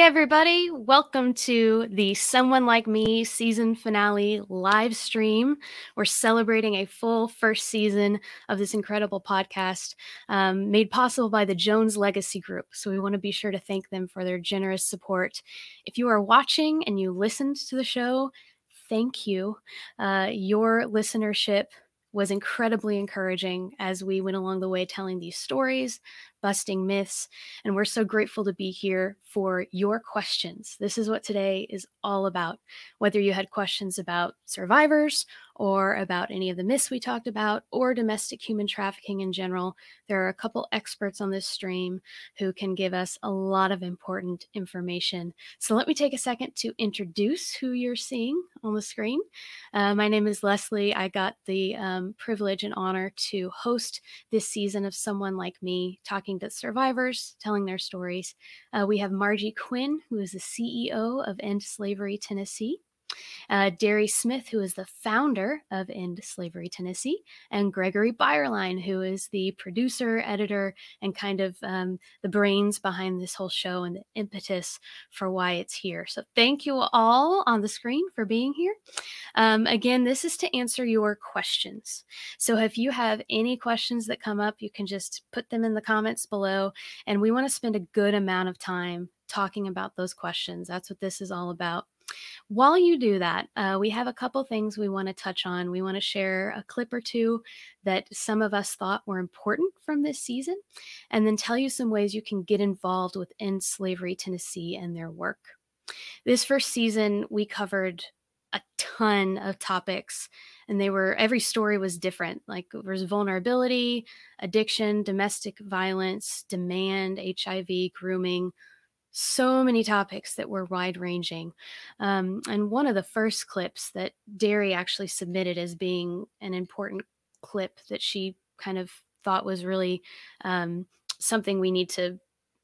everybody. Welcome to the Someone Like Me season finale live stream. We're celebrating a full first season of this incredible podcast um, made possible by the Jones Legacy Group. So we want to be sure to thank them for their generous support. If you are watching and you listened to the show, thank you. Uh, your listenership was incredibly encouraging as we went along the way telling these stories, busting myths. And we're so grateful to be here for your questions. This is what today is all about. Whether you had questions about survivors or about any of the myths we talked about or domestic human trafficking in general, there are a couple experts on this stream who can give us a lot of important information. So let me take a second to introduce who you're seeing on the screen. Uh, my name is Leslie. I got the um, privilege and honor to host this season of Someone Like Me, talking to survivors, telling their stories. Uh, we have Margie Quin, who is the CEO of End Slavery Tennessee. Uh, Derri Smith, who is the founder of End Slavery Tennessee, and Gregory Byerline, who is the producer, editor, and kind of um, the brains behind this whole show and the impetus for why it's here. So, thank you all on the screen for being here. Um, again, this is to answer your questions. So, if you have any questions that come up, you can just put them in the comments below, and we want to spend a good amount of time talking about those questions. That's what this is all about. While you do that, uh, we have a couple things we want to touch on. We want to share a clip or two that some of us thought were important from this season, and then tell you some ways you can get involved with End Slavery Tennessee and their work. This first season, we covered a ton of topics and they were every story was different like there was vulnerability addiction domestic violence demand hiv grooming so many topics that were wide ranging. Um, and one of the first clips that Derri actually submitted as being an important clip that she kind of thought was really um, something we need to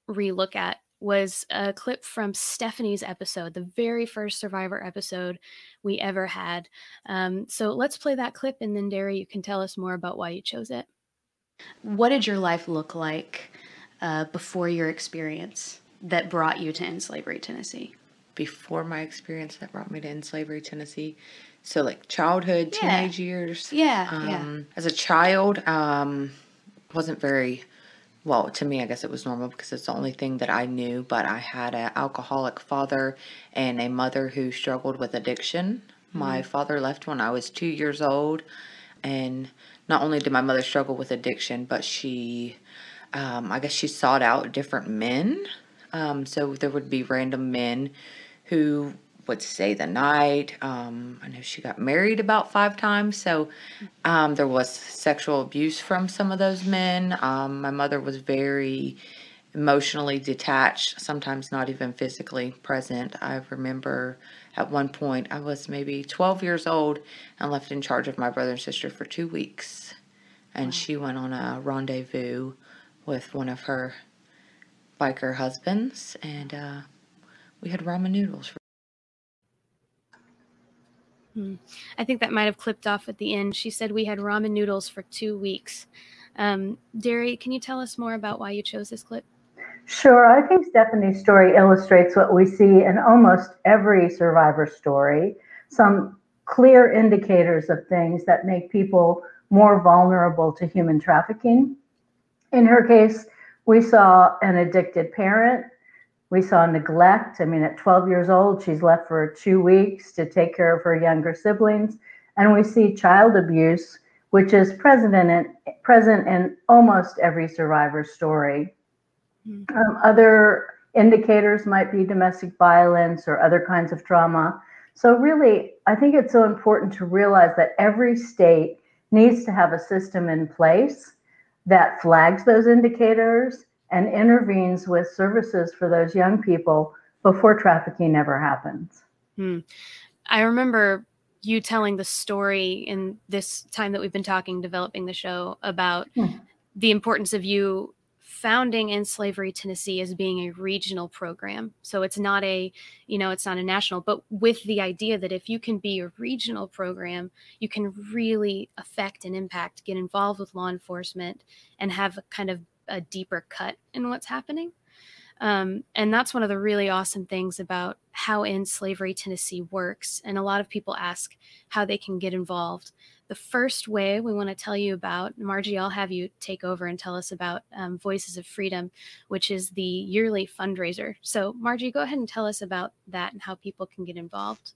relook at was a clip from Stephanie's episode, the very first Survivor episode we ever had. Um, so let's play that clip, and then Derri, you can tell us more about why you chose it. What did your life look like uh, before your experience? That brought you to End Slavery Tennessee? Before my experience that brought me to End Slavery Tennessee. So like childhood, yeah. teenage years. Yeah. Um, yeah. As a child, um, wasn't very well to me. I guess it was normal because it's the only thing that I knew. But I had an alcoholic father and a mother who struggled with addiction. Mm-hmm. My father left when I was two years old, and not only did my mother struggle with addiction, but she, um, I guess she sought out different men um, so there would be random men who would stay the night. Um, I know she got married about five times. So um, there was sexual abuse from some of those men. Um, my mother was very emotionally detached, sometimes not even physically present. I remember at one point I was maybe 12 years old and left in charge of my brother and sister for two weeks. And wow. she went on a rendezvous with one of her biker husbands, and uh, we had ramen noodles. For- hmm. I think that might have clipped off at the end. She said we had ramen noodles for two weeks. Um, Derri, can you tell us more about why you chose this clip? Sure. I think Stephanie's story illustrates what we see in almost every survivor story some clear indicators of things that make people more vulnerable to human trafficking. In her case, we saw an addicted parent. We saw neglect. I mean, at 12 years old, she's left for two weeks to take care of her younger siblings. And we see child abuse, which is present in, present in almost every survivor story. Mm-hmm. Um, other indicators might be domestic violence or other kinds of trauma. So, really, I think it's so important to realize that every state needs to have a system in place that flags those indicators and intervenes with services for those young people before trafficking ever happens. Hmm. I remember you telling the story in this time that we've been talking, developing the show about hmm. the importance of you founding End Slavery Tennessee as being a regional program. So it's not a, you know, it's not a national, but with the idea that if you can be a regional program, you can really affect and impact, get involved with law enforcement, and have kind of a deeper cut in what's happening. Um, and that's one of the really awesome things about how End Slavery Tennessee works. And a lot of people ask how they can get involved. The first way we want to tell you about, Margie, I'll have you take over and tell us about um, Voices of Freedom, which is the yearly fundraiser. So, Margie, go ahead and tell us about that and how people can get involved.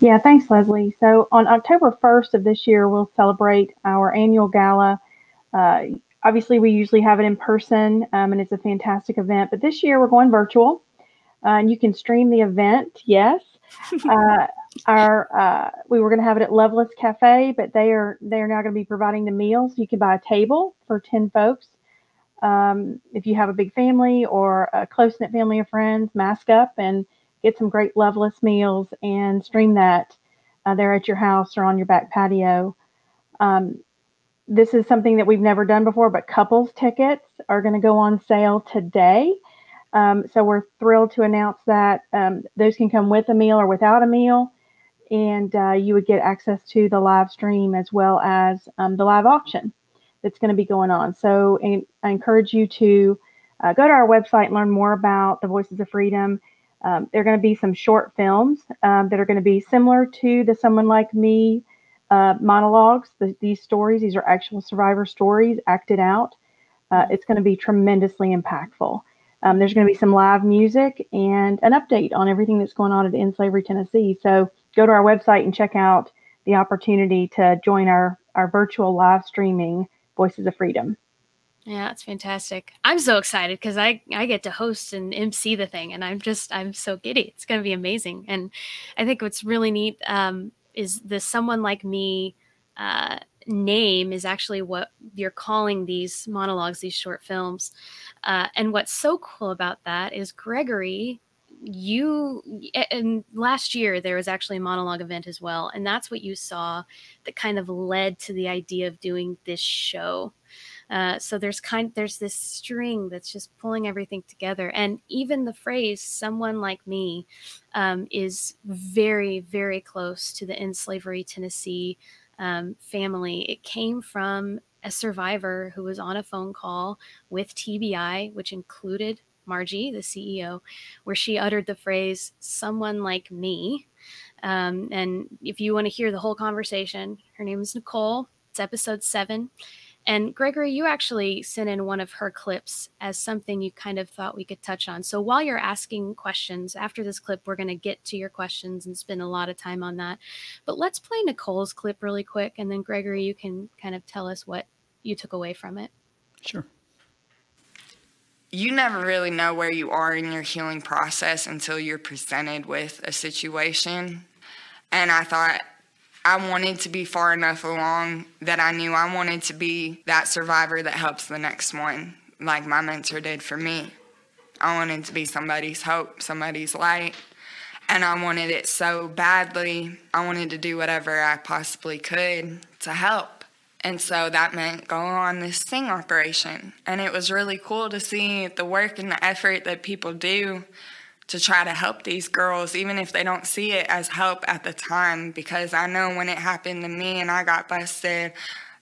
Yeah, thanks, Leslie. So, on October 1st of this year, we'll celebrate our annual gala. Uh, obviously, we usually have it in person, um, and it's a fantastic event. But this year, we're going virtual, uh, and you can stream the event. Yes, uh, our uh, we were going to have it at Loveless Cafe, but they are they are now going to be providing the meals. You can buy a table for ten folks. Um, if you have a big family or a close knit family of friends, mask up and get some great Loveless meals and stream that uh, there at your house or on your back patio. Um, this is something that we've never done before, but couples tickets are going to go on sale today. Um, so we're thrilled to announce that um, those can come with a meal or without a meal, and uh, you would get access to the live stream as well as um, the live auction that's going to be going on. So I encourage you to uh, go to our website and learn more about the Voices of Freedom. Um, there are going to be some short films um, that are going to be similar to the Someone Like Me uh, monologues. The, these stories, these are actual survivor stories acted out. Uh, it's going to be tremendously impactful. Um, there's going to be some live music and an update on everything that's going on at End Slavery Tennessee. So go to our website and check out the opportunity to join our, our virtual live streaming Voices of Freedom. Yeah, that's fantastic. I'm so excited because I I get to host and MC the thing, and I'm just I'm so giddy. It's going to be amazing, and I think what's really neat um, is the someone like me uh, name is actually what you're calling these monologues, these short films. Uh, and what's so cool about that is Gregory, you, and last year there was actually a monologue event as well. And that's what you saw that kind of led to the idea of doing this show. Uh, so there's kind there's this string that's just pulling everything together, and even the phrase "someone like me" um, is very very close to the End Slavery Tennessee um, family. It came from a survivor who was on a phone call with TBI, which included Margie, the CEO, where she uttered the phrase "someone like me." Um, and if you want to hear the whole conversation, her name is Nicole. It's episode seven. And Gregory, you actually sent in one of her clips as something you kind of thought we could touch on. So while you're asking questions after this clip, we're going to get to your questions and spend a lot of time on that. But let's play Nicole's clip really quick. And then, Gregory, you can kind of tell us what you took away from it. Sure. You never really know where you are in your healing process until you're presented with a situation. And I thought I wanted to be far enough along that I knew I wanted to be that survivor that helps the next one, like my mentor did for me. I wanted to be somebody's hope, somebody's light. And I wanted it so badly. I wanted to do whatever I possibly could to help. And so that meant going on this sting operation. And it was really cool to see the work and the effort that people do to try to help these girls, even if they don't see it as help at the time. Because I know when it happened to me and I got busted,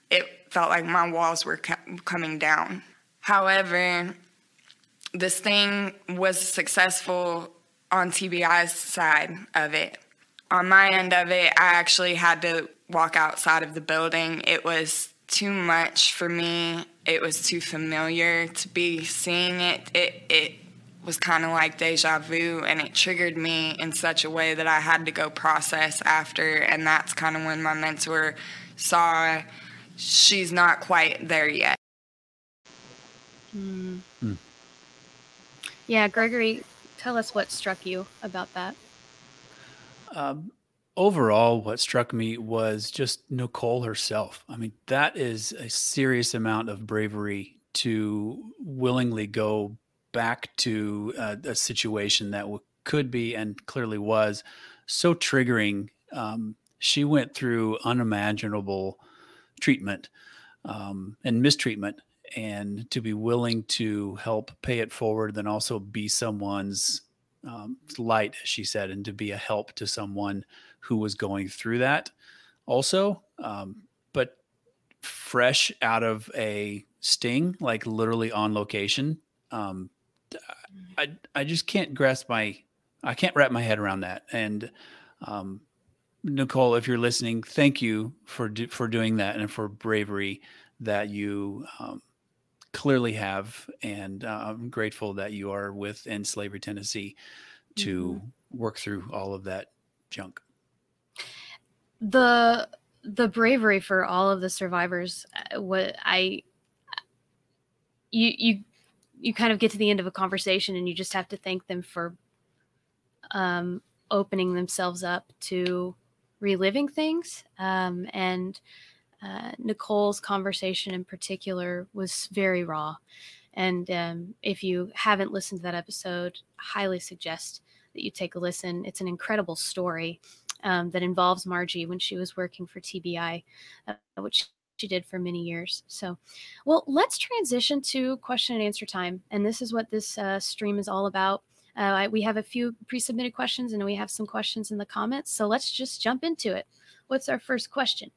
it felt like my walls were coming down. However, this thing was successful on TBI's side of it. On my end of it, I actually had to walk outside of the building. It was too much for me. It was too familiar to be seeing it. It it was kind of like deja vu and it triggered me in such a way that I had to go process after and that's kind of when my mentor saw she's not quite there yet. Mm. Mm. Yeah, Gregory, tell us what struck you about that. Um, overall, what struck me was just Nicole herself. I mean, that is a serious amount of bravery to willingly go back to a situation that w- could be and clearly was so triggering. Um, she went through unimaginable treatment um, and mistreatment, and to be willing to help pay it forward, then also be someone's um, light, as she said, and to be a help to someone who was going through that also. Um, but fresh out of a sting, like literally on location, um, I I just can't grasp my I can't wrap my head around that. And um, Nicole, if you're listening, thank you for do, for doing that and for bravery that you um, clearly have. And uh, I'm grateful that you are with End Slavery Tennessee to mm-hmm. work through all of that junk. The the bravery for all of the survivors, uh, what I you you you kind of get to the end of a conversation and you just have to thank them for um, opening themselves up to reliving things. Um, and uh, Nicole's conversation in particular was very raw. And um, if you haven't listened to that episode, highly suggest that you take a listen. It's an incredible story um, that involves Margie when she was working for TBI, uh, which she did for many years. So, well, let's transition to question and answer time. And this is what this uh, stream is all about. Uh, we have a few pre submitted questions and we have some questions in the comments. So let's just jump into it. What's our first question?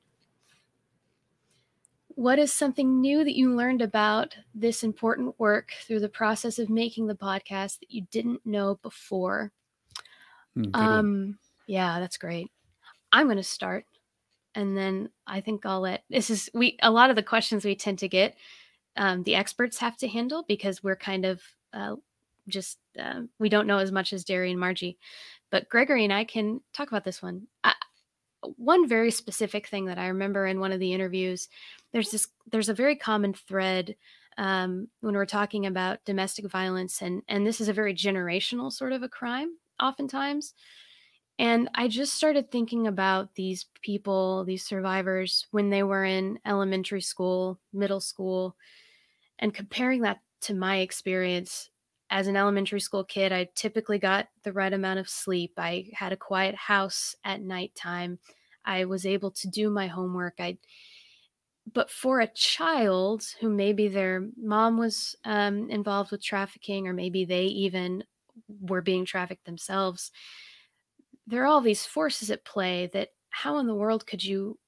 What is something new that you learned about this important work through the process of making the podcast that you didn't know before? Mm, um, yeah, that's great. I'm going to start and then I think I'll let this is we a lot of the questions we tend to get um, the experts have to handle because we're kind of uh, just uh, we don't know as much as Derri and Margie, but Gregory and I can talk about this one. I, one very specific thing that I remember in one of the interviews, there's this there's a very common thread um, when we're talking about domestic violence, and and this is a very generational sort of a crime oftentimes and I just started thinking about these people, these survivors, when they were in elementary school, middle school, and comparing that to my experience as an elementary school kid. I typically got the right amount of sleep. I had a quiet house at nighttime. I was able to do my homework. I but for a child who maybe their mom was um, involved with trafficking, or maybe they even were being trafficked themselves, there are all these forces at play that how in the world could you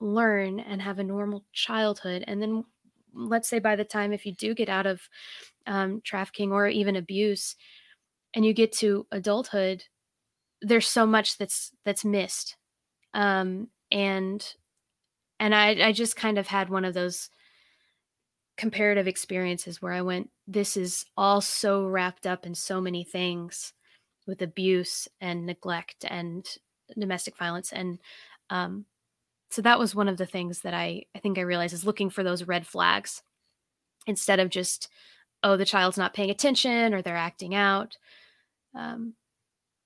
learn and have a normal childhood? And then let's say by the time if you do get out of um, trafficking or even abuse and you get to adulthood there's so much that's that's missed. Um, and and I, I just kind of had one of those comparative experiences where i went this is all so wrapped up in so many things with abuse and neglect and domestic violence and um, so that was one of the things that I, I think I realized is looking for those red flags instead of just, oh, the child's not paying attention or they're acting out. Um,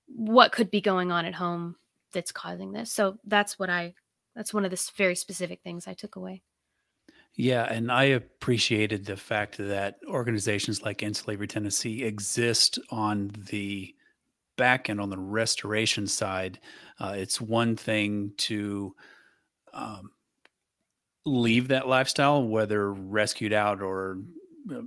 what could be going on at home that's causing this? So that's what I, that's one of the very specific things I took away. Yeah, and I appreciated the fact that organizations like End Slavery Tennessee exist on the back end on the restoration side, uh, it's one thing to um, leave that lifestyle, whether rescued out or uh,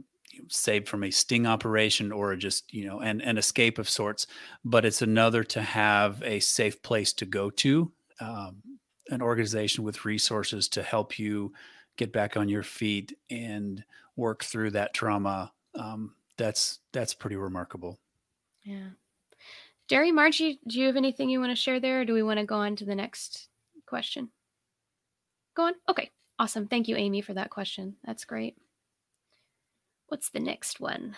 saved from a sting operation or just you know an, an escape of sorts. But it's another to have a safe place to go to, um, an organization with resources to help you get back on your feet and work through that trauma. Um, that's that's pretty remarkable. Yeah. Derri, Margie, do you have anything you want to share there, or do we want to go on to the next question? Go on. Okay, awesome. Thank you, Amy, for that question. That's great. What's the next one?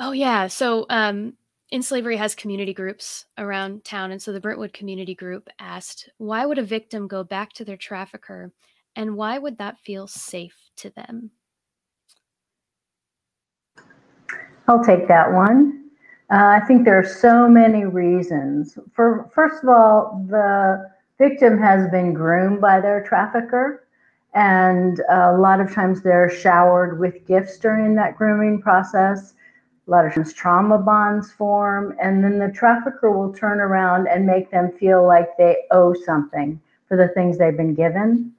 Oh yeah, so um, End Slavery has community groups around town, and so the Brentwood Community Group asked, "Why would a victim go back to their trafficker, and why would that feel safe to them?" I'll take that one. Uh, I think there are so many reasons. For first of all, the victim has been groomed by their trafficker, and a lot of times they're showered with gifts during that grooming process. A lot of times trauma bonds form, and then the trafficker will turn around and make them feel like they owe something for the things they've been given.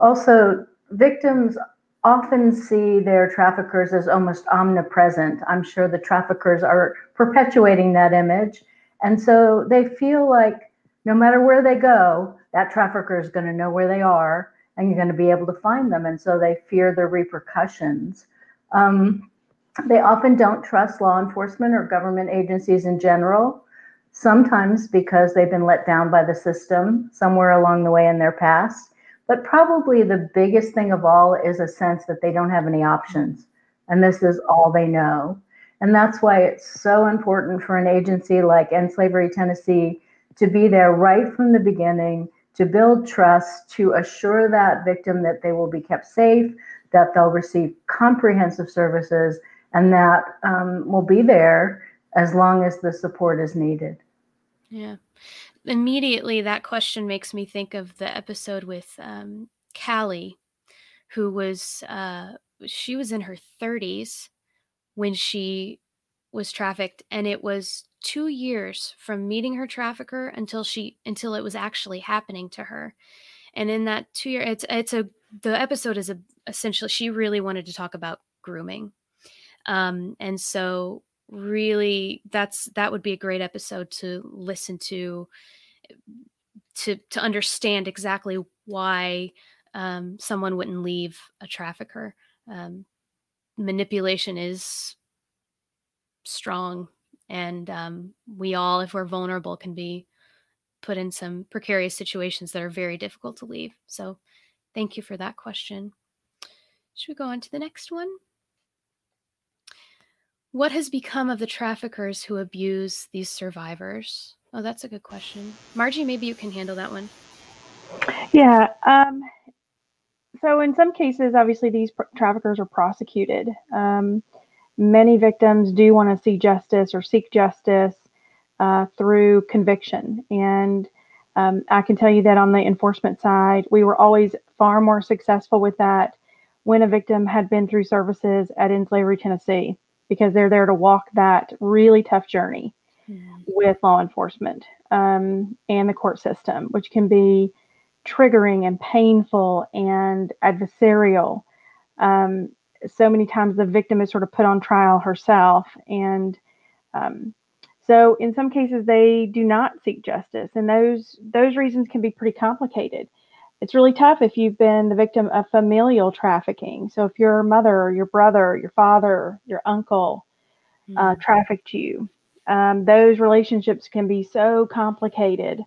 Also, victims often see their traffickers as almost omnipresent. I'm sure the traffickers are perpetuating that image. And so they feel like no matter where they go, that trafficker is going to know where they are and you're going to be able to find them. And so they fear the repercussions. Um, They often don't trust law enforcement or government agencies in general, sometimes because they've been let down by the system somewhere along the way in their past. But probably the biggest thing of all is a sense that they don't have any options and this is all they know. And that's why it's so important for an agency like End Slavery Tennessee to be there right from the beginning, to build trust, to assure that victim that they will be kept safe, that they'll receive comprehensive services, and that um, will be there as long as the support is needed. Yeah. Immediately, that question makes me think of the episode with um, Callie, who was uh, she was in her 30s when she was trafficked, and it was two years from meeting her trafficker until she until it was actually happening to her. And in that two year, it's it's a the episode is a, essentially she really wanted to talk about grooming, um, and so really that's that would be a great episode to listen to to to understand exactly why um, someone wouldn't leave a trafficker. Um, manipulation is strong, and um, we all, if we're vulnerable, can be put in some precarious situations that are very difficult to leave. So, thank you for that question. Should we go on to the next one? What has become of the traffickers who abuse these survivors? Oh, that's a good question. Margie, maybe you can handle that one. Yeah. Um, so, in some cases, obviously, these pr- traffickers are prosecuted. Um, many victims do want to see justice or seek justice uh, through conviction. And um, I can tell you that on the enforcement side, we were always far more successful with that when a victim had been through services at End Slavery Tennessee because they're there to walk that really tough journey mm-hmm. with law enforcement um, and the court system, which can be triggering and painful and adversarial. Um, so many times the victim is sort of put on trial herself. And um, so in some cases they do not seek justice. And those those reasons can be pretty complicated. It's really tough if you've been the victim of familial trafficking. So if your mother, your brother, your father, your uncle mm-hmm. uh, trafficked you, um, those relationships can be so complicated.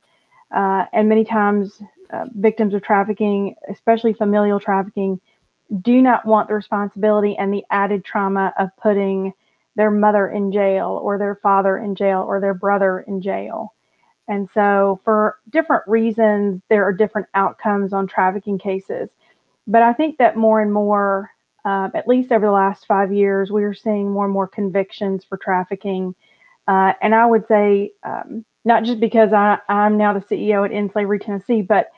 Uh, and many times, uh, victims of trafficking, especially familial trafficking, do not want the responsibility and the added trauma of putting their mother in jail or their father in jail or their brother in jail. And so, for different reasons, there are different outcomes on trafficking cases. But I think that more and more, uh, at least over the last five years, we are seeing more and more convictions for trafficking. Uh, and I would say, um, not just because I, I'm now the CEO at End Slavery Tennessee, but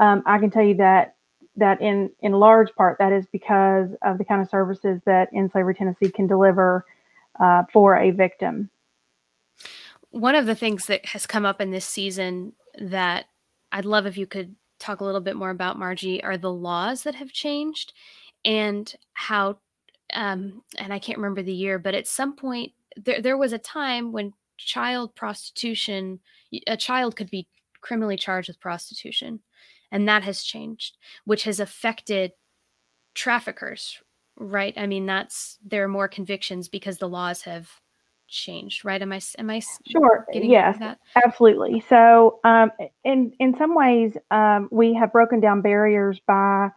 um, I can tell you that that in in large part that is because of the kind of services that End Slavery Tennessee can deliver uh, for a victim one of the things that has come up in this season that I'd love if you could talk a little bit more about, Margie, are the laws that have changed and how, um, and I can't remember the year, but at some point there, there was a time when child prostitution, a child could be criminally charged with prostitution. And that has changed, which has affected traffickers, right? I mean, that's, there are more convictions because the laws have changed, right? Am I am I sure? Yes, absolutely. So, um, in in some ways, um, we have broken down barriers by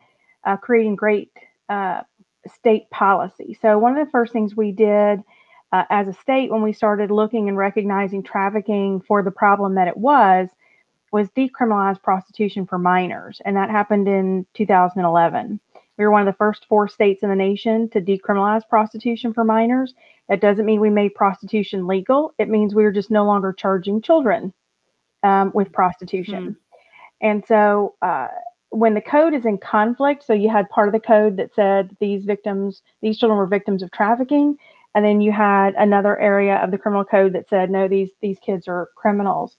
uh, creating great uh, state policy. So, one of the first things we did uh, as a state when we started looking and recognizing trafficking for the problem that it was was decriminalize prostitution for minors, and that happened in 2011. We were one of the first four states in the nation to decriminalize prostitution for minors. That doesn't mean we made prostitution legal. It means we were just no longer charging children um, with prostitution. Hmm. And so uh, when the code is in conflict, so you had part of the code that said these victims, these children were victims of trafficking, and then you had another area of the criminal code that said no, these these kids are criminals.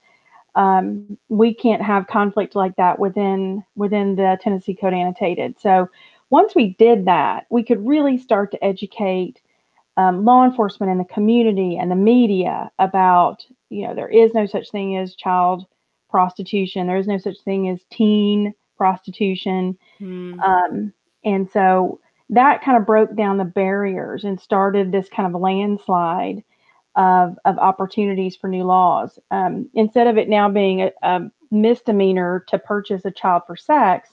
Um, we can't have conflict like that within within the Tennessee Code annotated. So once we did that, we could really start to educate um, law enforcement and the community and the media about, you know, there is no such thing as child prostitution. There is no such thing as teen prostitution. Mm. Um, and so that kind of broke down the barriers and started this kind of landslide of, of opportunities for new laws. Um, instead of it now being a, a, misdemeanor to purchase a child for sex,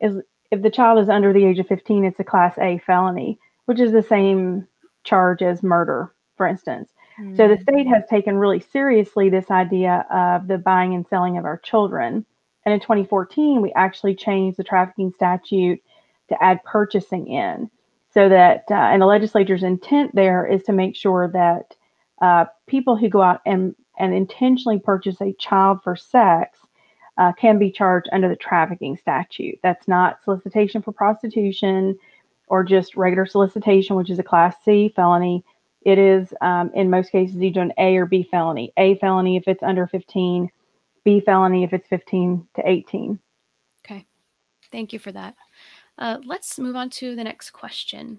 is if the child is under the age of 15, it's a class A felony, which is the same charge as murder, for instance. Mm-hmm. So the mm. state has taken really seriously this idea of the buying and selling of our children. And in 2014, we actually changed the trafficking statute to add purchasing in so that, uh, and the legislature's intent there is to make sure that uh, people who go out and, and intentionally purchase a child for sex uh, can be charged under the trafficking statute. That's not solicitation for prostitution or just regular solicitation, which is a class C felony. It is, um, in most cases, either an A or B felony. A felony if it's under 15, B felony if it's 15 to 18. Okay. Thank you for that. Uh, let's move on to the next question.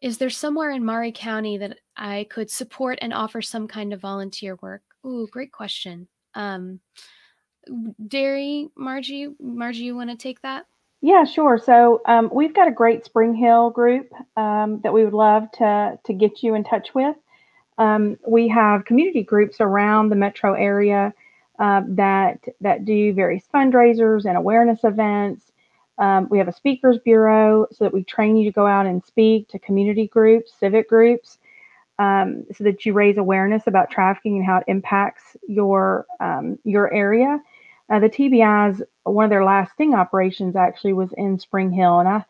Is there somewhere in Maury County that I could support and offer some kind of volunteer work? Ooh, great question. Um, Derri, Margie, Margie, you want to take that? Yeah, sure. So um, we've got a great Spring Hill group um, that we would love to to get you in touch with. Um, we have community groups around the metro area uh, that that do various fundraisers and awareness events. Um, we have a speakers bureau so that we train you to go out and speak to community groups, civic groups, um, so that you raise awareness about trafficking and how it impacts your um, your area. Uh, the TBI's one of their last sting operations actually was in Spring Hill, and I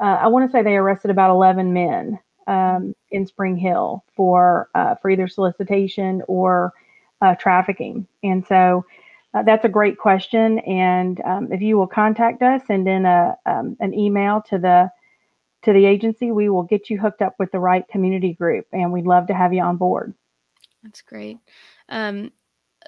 uh, I want to say they arrested about 11 men um, in Spring Hill for uh, for either solicitation or uh, trafficking, and so uh, that's a great question. And um, if you will contact us, and send in a um, an email to the to the agency, we will get you hooked up with the right community group, and we'd love to have you on board. That's great. Um,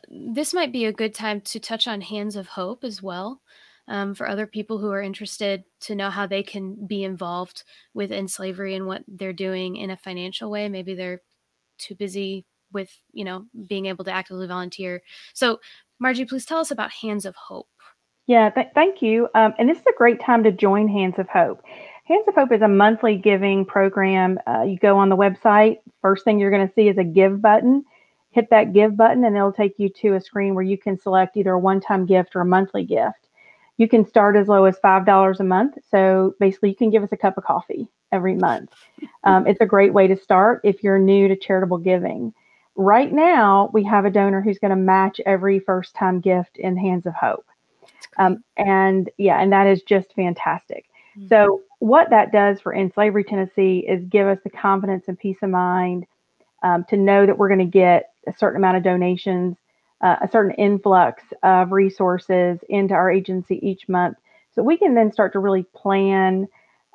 this might be a good time to touch on Hands of Hope as well. Um, for other people who are interested to know how they can be involved within slavery and what they're doing in a financial way. Maybe they're too busy with, you know, being able to actively volunteer. So Margie, please tell us about Hands of Hope. Yeah, th- thank you. Um, and this is a great time to join Hands of Hope. Hands of Hope is a monthly giving program. Uh, you go on the website, first thing you're going to see is a give button. Hit that give button, and it'll take you to a screen where you can select either a one time gift or a monthly gift. You can start as low as $5 a month. So basically, you can give us a cup of coffee every month. Um, it's a great way to start if you're new to charitable giving. Right now, we have a donor who's going to match every first time gift in Hands of Hope. Um, and yeah, and that is just fantastic. Mm-hmm. So, what that does for End Slavery Tennessee is give us the confidence and peace of mind um, to know that we're going to get a certain amount of donations, uh, a certain influx of resources into our agency each month. So, we can then start to really plan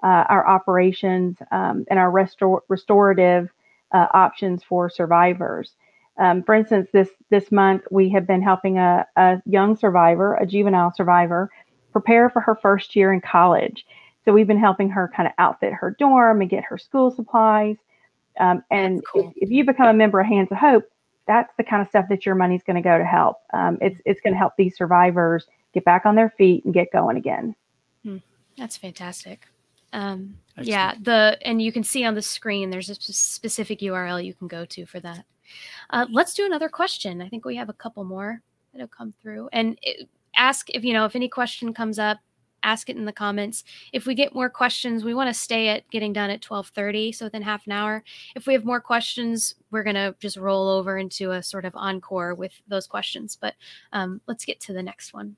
uh, our operations um, and our restor- restorative uh, options for survivors. Um, for instance, this this month we have been helping a, a young survivor, a juvenile survivor, prepare for her first year in college. So we've been helping her kind of outfit her dorm and get her school supplies. Um, and cool. if, if, you become a member of Hands of Hope, that's the kind of stuff that your money's going to go to help. Um, it's it's going to help these survivors get back on their feet and get going again. Hmm. That's fantastic. Um, yeah, the and you can see on the screen there's a specific URL you can go to for that. Uh, let's do another question. I think we have a couple more that have come through, and it, ask if you know if any question comes up. Ask it in the comments. If we get more questions, we want to stay at getting done at 12:30, so within half an hour. If we have more questions, we're gonna just roll over into a sort of encore with those questions. But um, let's get to the next one.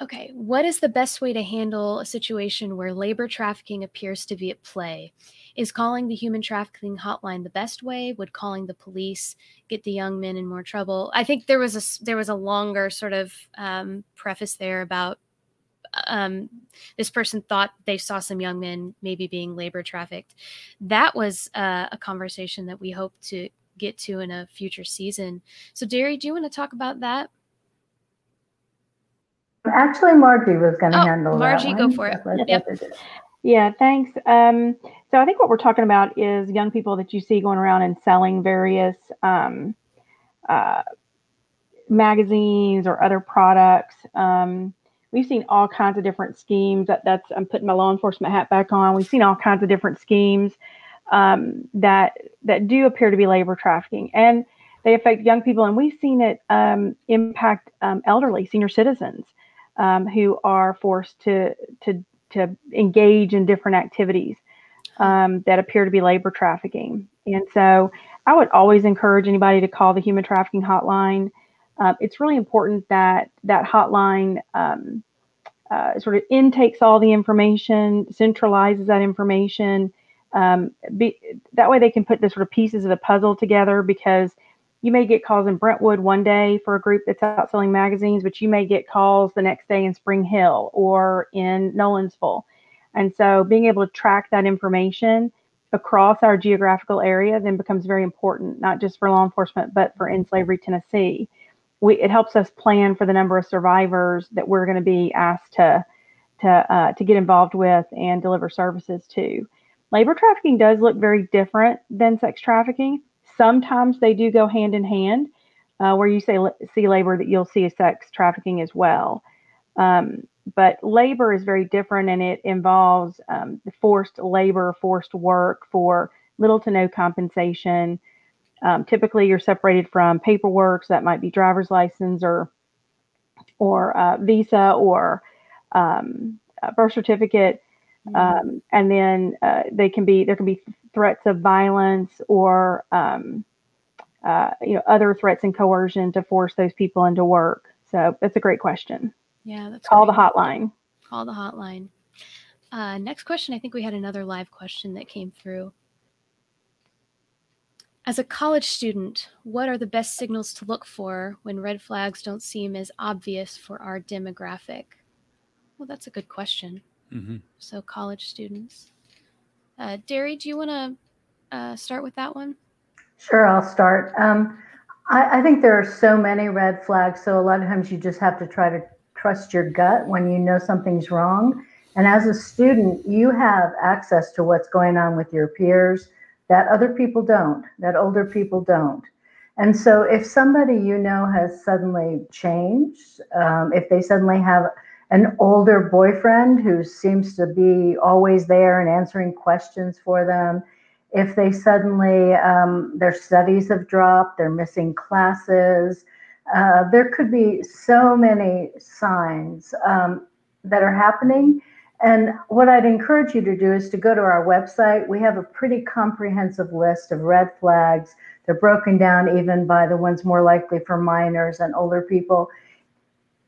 Okay, what is the best way to handle a situation where labor trafficking appears to be at play? Is calling the human trafficking hotline the best way? Would calling the police get the young men in more trouble? I think there was a there was a longer sort of um, preface there about um, this person thought they saw some young men maybe being labor trafficked. That was uh, a conversation that we hope to get to in a future season. So, Derri, do you want to talk about that? Actually, Margie was going to oh, handle Margie, that. Margie, go for it. Yep. Yeah, thanks. Um, so I think what we're talking about is young people that you see going around and selling various um, uh, magazines or other products. Um, we've seen all kinds of different schemes. That that's I'm putting my law enforcement hat back on. We've seen all kinds of different schemes um, that that do appear to be labor trafficking, and they affect young people. And we've seen it um, impact um, elderly senior citizens um, who are forced to to to engage in different activities um, that appear to be labor trafficking. And so, I would always encourage anybody to call the human trafficking hotline. Uh, it's really important that that hotline um, uh, sort of intakes all the information, centralizes that information. Um, be, that way, they can put the sort of pieces of the puzzle together because you may get calls in Brentwood one day for a group that's out selling magazines, but you may get calls the next day in Spring Hill or in Nolensville. And so, being able to track that information across our geographical area then becomes very important, not just for law enforcement, but for End Slavery Tennessee we, it helps us plan for the number of survivors that we're going to be asked to to uh, to get involved with and deliver services to. Labor trafficking does look very different than sex trafficking. Sometimes they do go hand in hand. Uh, where you say see labor, that you'll see sex trafficking as well. Um, but labor is very different, and it involves um, forced labor, forced work for little to no compensation. Um, typically, you're separated from paperwork, so that might be driver's license or or uh, visa or um, birth certificate, mm-hmm. um, and then uh, they can be there can be threats of violence or um, uh, you know other threats and coercion to force those people into work. So that's a great question. Yeah, that's call great. the hotline. Call the hotline. Uh, next question. I think we had another live question that came through. As a college student, what are the best signals to look for when red flags don't seem as obvious for our demographic? Well, that's a good question. Mm-hmm. So, college students. Uh, Derri, do you want to uh, start with that one? Sure, I'll start. Um, I, I think there are so many red flags. So, a lot of times you just have to try to trust your gut when you know something's wrong. And as a student, you have access to what's going on with your peers that other people don't, that older people don't. And so if somebody you know has suddenly changed, um, if they suddenly have an older boyfriend who seems to be always there and answering questions for them, if they suddenly, um, their studies have dropped, they're missing classes, uh, there could be so many signs um, that are happening and what I'd encourage you to do is to go to our website. We have a pretty comprehensive list of red flags. They're broken down even by the ones more likely for minors and older people.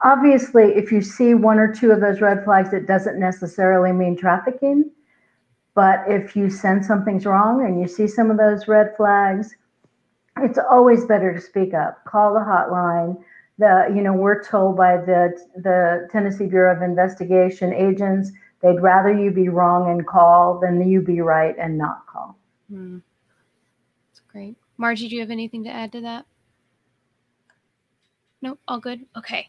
Obviously, if you see one or two of those red flags, it doesn't necessarily mean trafficking. But if you sense something's wrong and you see some of those red flags, it's always better to speak up. Call the hotline the you know we're told by the the Tennessee Bureau of Investigation agents they'd rather you be wrong and call than you be right and not call. Mm. That's great. Margie, do you have anything to add to that? Nope, all good. Okay.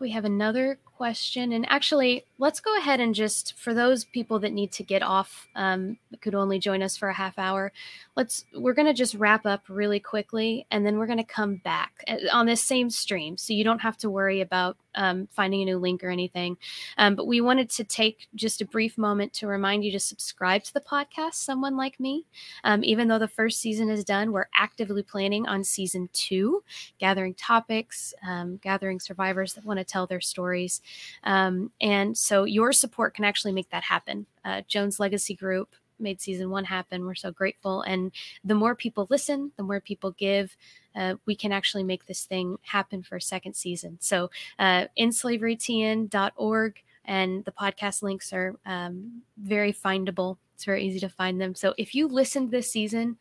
We have another question. And actually, let's go ahead and just, for those people that need to get off, um, could only join us for a half hour, let's, we're going to just wrap up really quickly and then we're going to come back uh, on this same stream. So you don't have to worry about um, finding a new link or anything. Um, but we wanted to take just a brief moment to remind you to subscribe to the podcast, Someone Like Me. Um, even though the first season is done, we're actively planning on season two, gathering topics, um, gathering survivors that want to tell their stories. Um, and so your support can actually make that happen. Uh, Jones Legacy Group made season one happen. We're so grateful. And the more people listen, the more people give, uh, we can actually make this thing happen for a second season. So, uh, endslaverytn.org and the podcast links are um, very findable. It's very easy to find them. So, if you listened this season,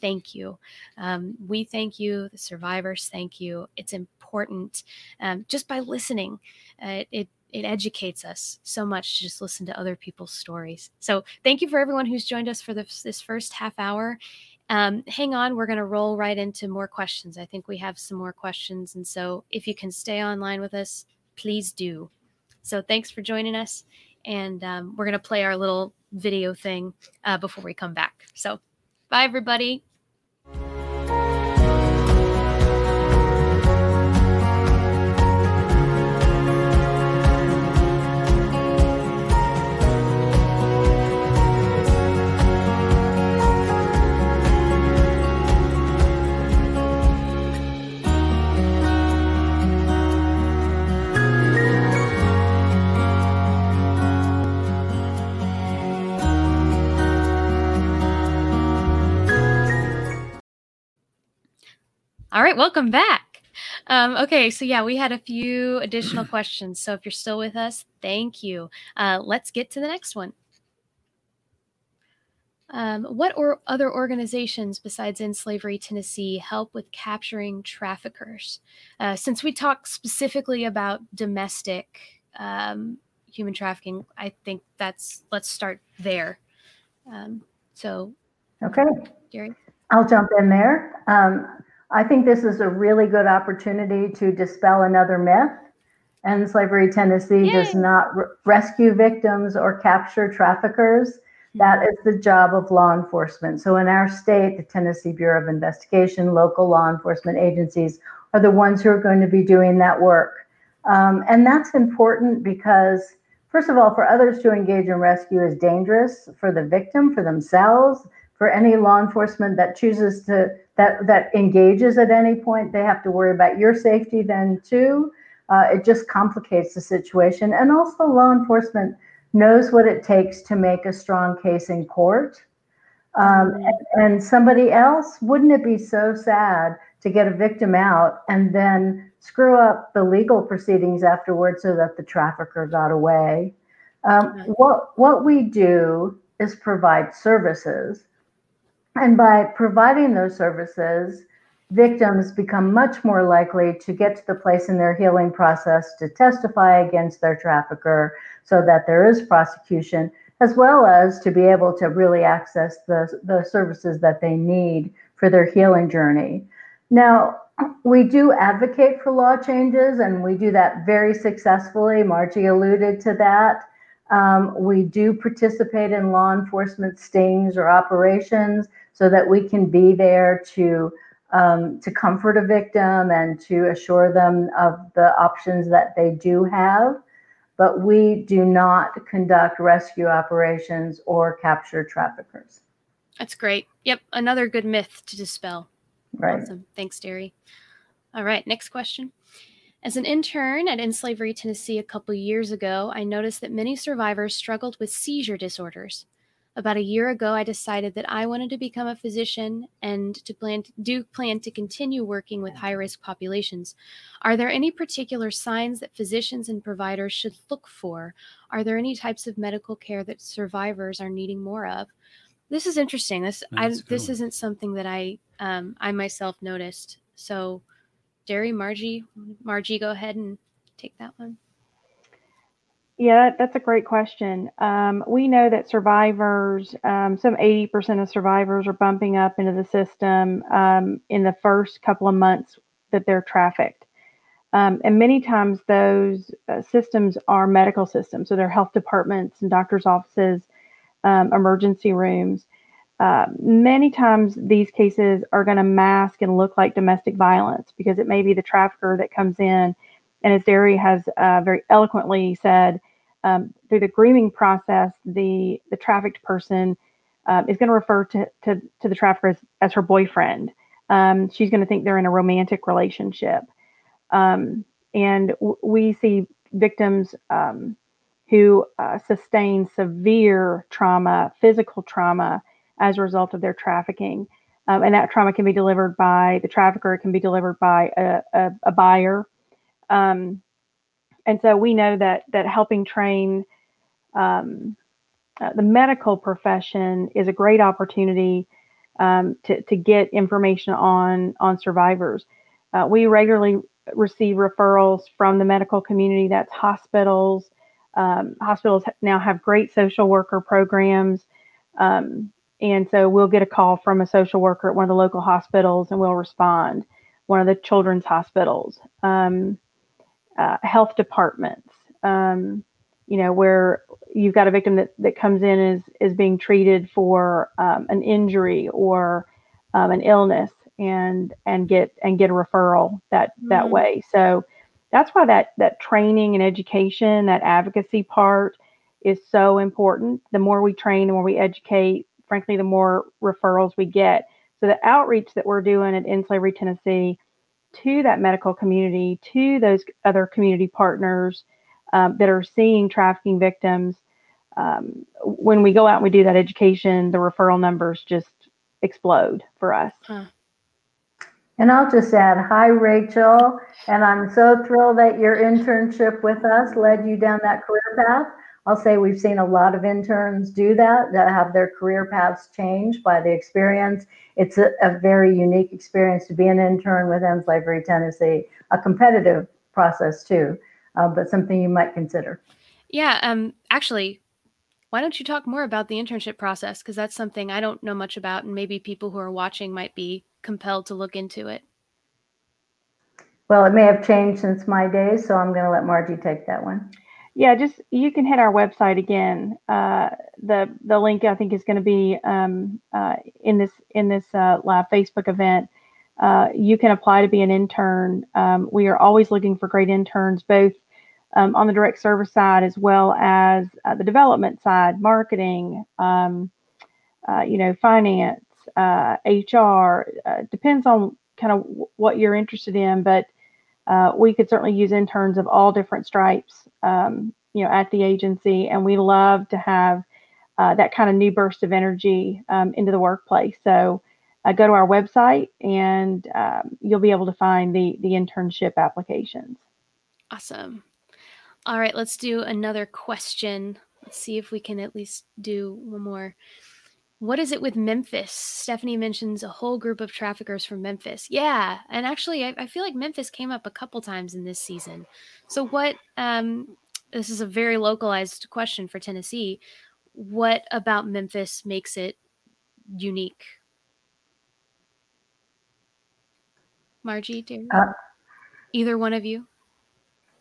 thank you. Um, we thank you. The survivors thank you. It's important um, just by listening. Uh, it it educates us so much to just listen to other people's stories. So thank you for everyone who's joined us for this, this first half hour. Um, hang on, we're going to roll right into more questions. I think we have some more questions. And so if you can stay online with us, please do. So thanks for joining us. And um, we're going to play our little video thing uh, before we come back. So bye, everybody. Right, welcome back. Um, okay, so yeah, we had a few additional questions. So if you're still with us, thank you. Uh, let's get to the next one. Um, what or other organizations besides End Slavery Tennessee help with capturing traffickers? Uh, since we talk specifically about domestic um, human trafficking, I think that's let's start there. Um, so, okay, Gary, I'll jump in there. I think this is a really good opportunity to dispel another myth. End Slavery Tennessee Yay. does not re- rescue victims or capture traffickers. That is the job of law enforcement. So in our state, the Tennessee Bureau of Investigation, local law enforcement agencies are the ones who are going to be doing that work. Um, and that's important because, first of all, for others to engage in rescue is dangerous for the victim, for themselves, for any law enforcement that chooses to that that engages at any point. They have to worry about your safety then too. Uh, it just complicates the situation, and also law enforcement knows what it takes to make a strong case in court. Um, and, and, somebody else, wouldn't it be so sad to get a victim out and then screw up the legal proceedings afterwards so that the trafficker got away? Um, what what we do is provide services, and by providing those services, victims become much more likely to get to the place in their healing process to testify against their trafficker so that there is prosecution, as well as to be able to really access the, the services that they need for their healing journey. Now, we do advocate for law changes, and we do that very successfully. Margie alluded to that. Um, we do participate in law enforcement stings or operations so that we can be there to um, to comfort a victim and to assure them of the options that they do have. But we do not conduct rescue operations or capture traffickers. That's great. Yep, another good myth to dispel. Right. Awesome. Thanks, Derri. All right, next question. As an intern at End Slavery Tennessee a couple years ago, I noticed that many survivors struggled with seizure disorders. About a year ago, I decided that I wanted to become a physician and to plan do plan to continue working with high risk populations. Are there any particular signs that physicians and providers should look for? Are there any types of medical care that survivors are needing more of? This is interesting. This I, this isn't something that I um, I myself noticed. So, Derri, Margie, Margie, go ahead and take that one. Yeah, that's a great question. Um, we know that survivors, um, some 80% of survivors are bumping up into the system um, in the first couple of months that they're trafficked. Um, and many times those uh, systems are medical systems, so they're health departments and doctors' offices, um, emergency rooms. Uh, many times these cases are going to mask and look like domestic violence because it may be the trafficker that comes in. And as Derri has uh, very eloquently said, um, through the grooming process, the the trafficked person uh, is going to refer to, to, to the trafficker as, as her boyfriend. Um, she's going to think they're in a romantic relationship. Um, and w- we see victims um, who uh, sustain severe trauma, physical trauma, as a result of their trafficking. Um, and that trauma can be delivered by the trafficker, it can be delivered by a, a, a buyer. Um, and so we know that that helping train um, uh, the medical profession is a great opportunity um, to, to get information on on survivors. Uh, we regularly receive referrals from the medical community. That's hospitals. Um, hospitals now have great social worker programs. Um, and so we'll get a call from a social worker at one of the local hospitals and we'll respond. One of the children's hospitals. Um, uh, health departments, um, you know, where you've got a victim that, that comes in is, is being treated for um, an injury or um, an illness and and get and get a referral that that mm-hmm. way. So that's why that that training and education, that advocacy part is so important. The more we train, the more we educate, frankly, the more referrals we get. So the outreach that we're doing at End Slavery Tennessee to that medical community, to those other community partners um, that are seeing trafficking victims. Um, when we go out and we do that education, the referral numbers just explode for us. Huh. And I'll just add, hi, Rachel. And I'm so thrilled that your internship with us led you down that career path. I'll say we've seen a lot of interns do that, that have their career paths changed by the experience. It's a, a very unique experience to be an intern with End Slavery Tennessee, a competitive process too, uh, but something you might consider. Yeah, um, actually, why don't you talk more about the internship process? Because that's something I don't know much about, and maybe people who are watching might be compelled to look into it. Well, it may have changed since my days, so I'm going to let Margie take that one. Yeah, just you can hit our website again. Uh, the the link I think is going to be um, uh, in this in this uh, live Facebook event. Uh, you can apply to be an intern. Um, we are always looking for great interns, both um, on the direct service side as well as uh, the development side, marketing, um, uh, you know, finance, HR. depends on kind of w- what you're interested in, but uh, we could certainly use interns of all different stripes, um, you know, at the agency, and we love to have uh, that kind of new burst of energy um, into the workplace. So uh, go to our website, and um, you'll be able to find the the internship applications. Awesome. All right, let's do another question. Let's see if we can at least do one more. What is it with Memphis? Stephanie mentions a whole group of traffickers from Memphis. Yeah, and actually, I, I feel like Memphis came up a couple times in this season. So, what? Um, this is a very localized question for Tennessee. What about Memphis makes it unique? Margie, Derri, uh, either one of you.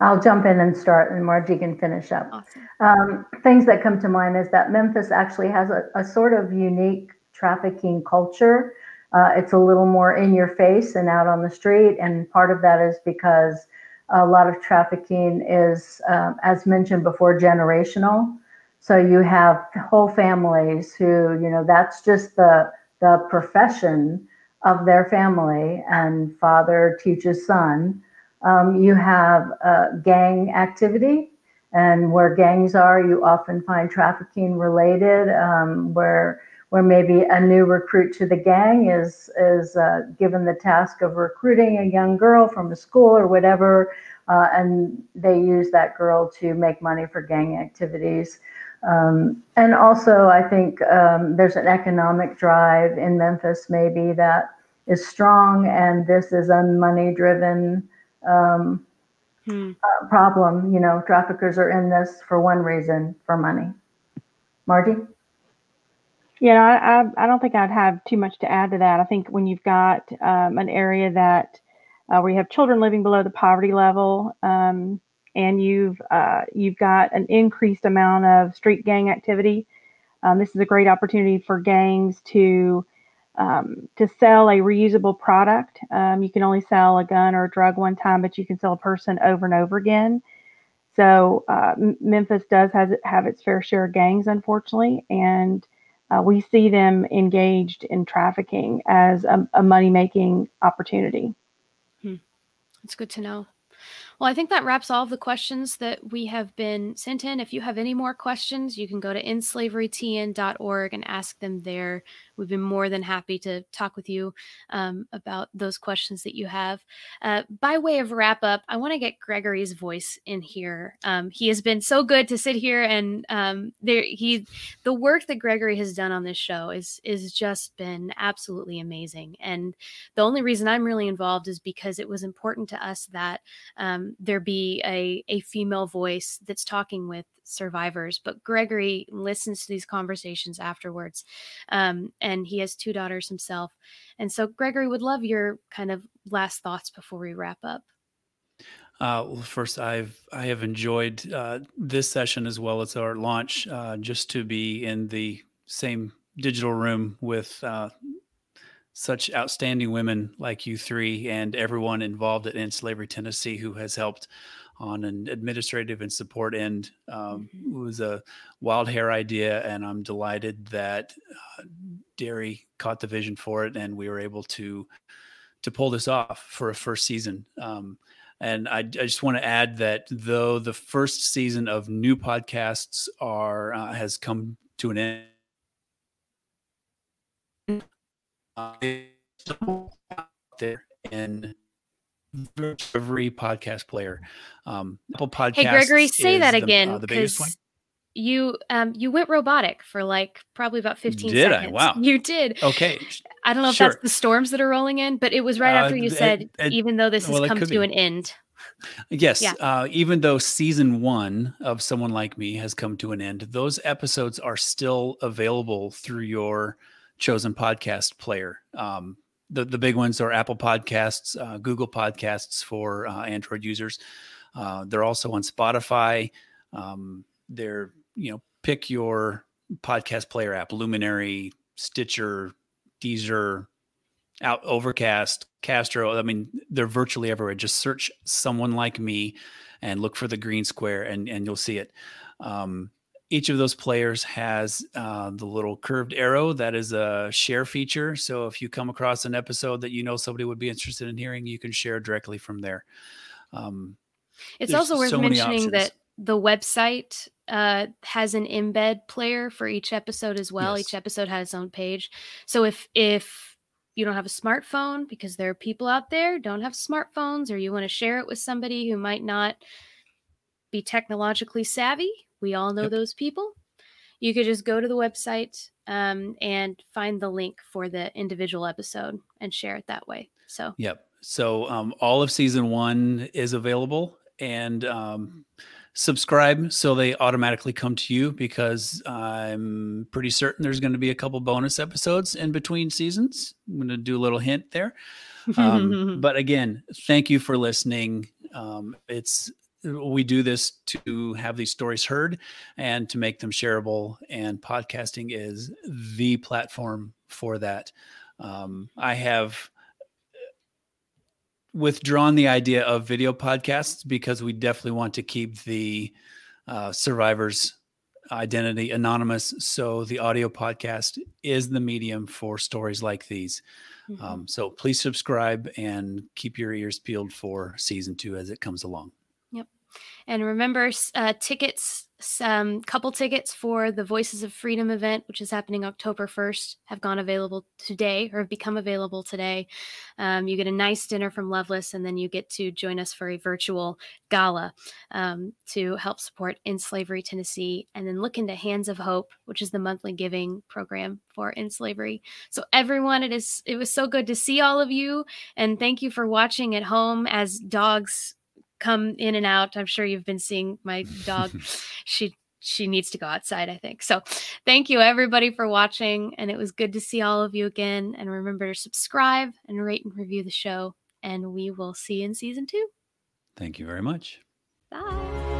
I'll jump in and start, and Margie can finish up. Awesome. Um, things that come to mind is that Memphis actually has a, a sort of unique trafficking culture. Uh, it's a little more in your face and out on the street, and part of that is because a lot of trafficking is, um, as mentioned before, generational. So you have whole families who, you know, that's just the the profession of their family, and father teaches son um, you have uh, gang activity, and where gangs are, you often find trafficking related, um, where where maybe a new recruit to the gang is is uh, given the task of recruiting a young girl from a school or whatever, uh, and they use that girl to make money for gang activities. Um, and also, I think um, there's an economic drive in Memphis, maybe that is strong, and this is a money driven um, hmm. uh, problem. You know, traffickers are in this for one reason, for money. Margie? Yeah, I, I, I don't think I'd have too much to add to that. I think when you've got um, an area that uh, where you have children living below the poverty level, um, and you've uh, you've got an increased amount of street gang activity, um, this is a great opportunity for gangs to um, to sell a reusable product. Um, you can only sell a gun or a drug one time, but you can sell a person over and over again. So uh, Memphis does has, have its fair share of gangs, unfortunately, and uh, we see them engaged in trafficking as a, a money making opportunity. Hmm. That's good to know. Well, I think that wraps all of the questions that we have been sent in. If you have any more questions, you can go to endslaverytn.org and ask them there. We've been more than happy to talk with you um, about those questions that you have. Uh, by way of wrap up, I want to get Gregory's voice in here. Um, he has been so good to sit here, and um, there he, the work that Gregory has done on this show is is just been absolutely amazing. And the only reason I'm really involved is because it was important to us that um, there be a a female voice that's talking with survivors. But Gregory listens to these conversations afterwards. Um, and he has two daughters himself. And so, Gregory, would love your kind of last thoughts before we wrap up. Uh, well, first, I've I have enjoyed uh, this session as well as our launch. Uh, just to be in the same digital room with uh, such outstanding women like you three and everyone involved at End Slavery Tennessee who has helped on an administrative and support end um, mm-hmm. was a wild hair idea, and I'm delighted that uh, Derri caught the vision for it, and we were able to to pull this off for a first season. Um, and I, I, just want to add that though the first season of new podcasts are uh, has come to an end, uh, there in every podcast player. Um, Apple Podcasts. Hey, Gregory, say that the- again uh, the biggest one. you um you went robotic for like probably about 15 Did I? seconds. Wow. You did. Okay. I don't know if sure. that's the storms that are rolling in, but it was right Uh, after you said, even though this well, has come to be. an end. Yes. Yeah. Uh, even though season one of Someone Like Me has come to an end, those episodes are still available through your chosen podcast player. Um, the, the big ones are Apple Podcasts, uh, Google Podcasts for uh, Android users. Uh, they're also on Spotify. Um, they're, you know, pick your podcast player app, Luminary, Stitcher, Deezer, out overcast castro i mean they're virtually everywhere just search someone like me and look for the green square and and you'll see it um, each of those players has uh, the little curved arrow that is a share feature so if you come across an episode that you know somebody would be interested in hearing you can share directly from there um, It's also worth so mentioning that the website uh, has an embed player for each episode as well. Yes. Each episode has its own page. So if if you don't have a smartphone, because there are people out there who don't have smartphones, or you want to share it with somebody who might not be technologically savvy, we all know Yep. those people. You could just go to the website um, and find the link for the individual episode and share it that way. So Yep. So um, all of season one is available and um, subscribe so they automatically come to you because I'm pretty certain there's going to be a couple bonus episodes in between seasons. I'm going to do a little hint there. Um, but again, thank you for listening. Um, it's we do this to have these stories heard and to make them shareable, and podcasting is the platform for that. Um, I have withdrawn the idea of video podcasts because we definitely want to keep the uh, survivors identity anonymous so the audio podcast is the medium for stories like these Mhm. um, so please subscribe and keep your ears peeled for season two as it comes along And remember, uh, tickets, some couple tickets for the Voices of Freedom event, which is happening October 1st, have gone available today or have become available today. Um, you get a nice dinner from Loveless, and then you get to join us for a virtual gala um, to help support End Slavery Tennessee. And then look into Hands of Hope, which is the monthly giving program for End Slavery. So, everyone, it is it was so good to see all of you. And thank you for watching at home as dogs come in and out. I'm sure you've been seeing my dog. she she needs to go outside, I think. So, thank you everybody for watching and it was good to see all of you again and remember to subscribe and rate and review the show and we will see you in season 2. thank you very much Bye.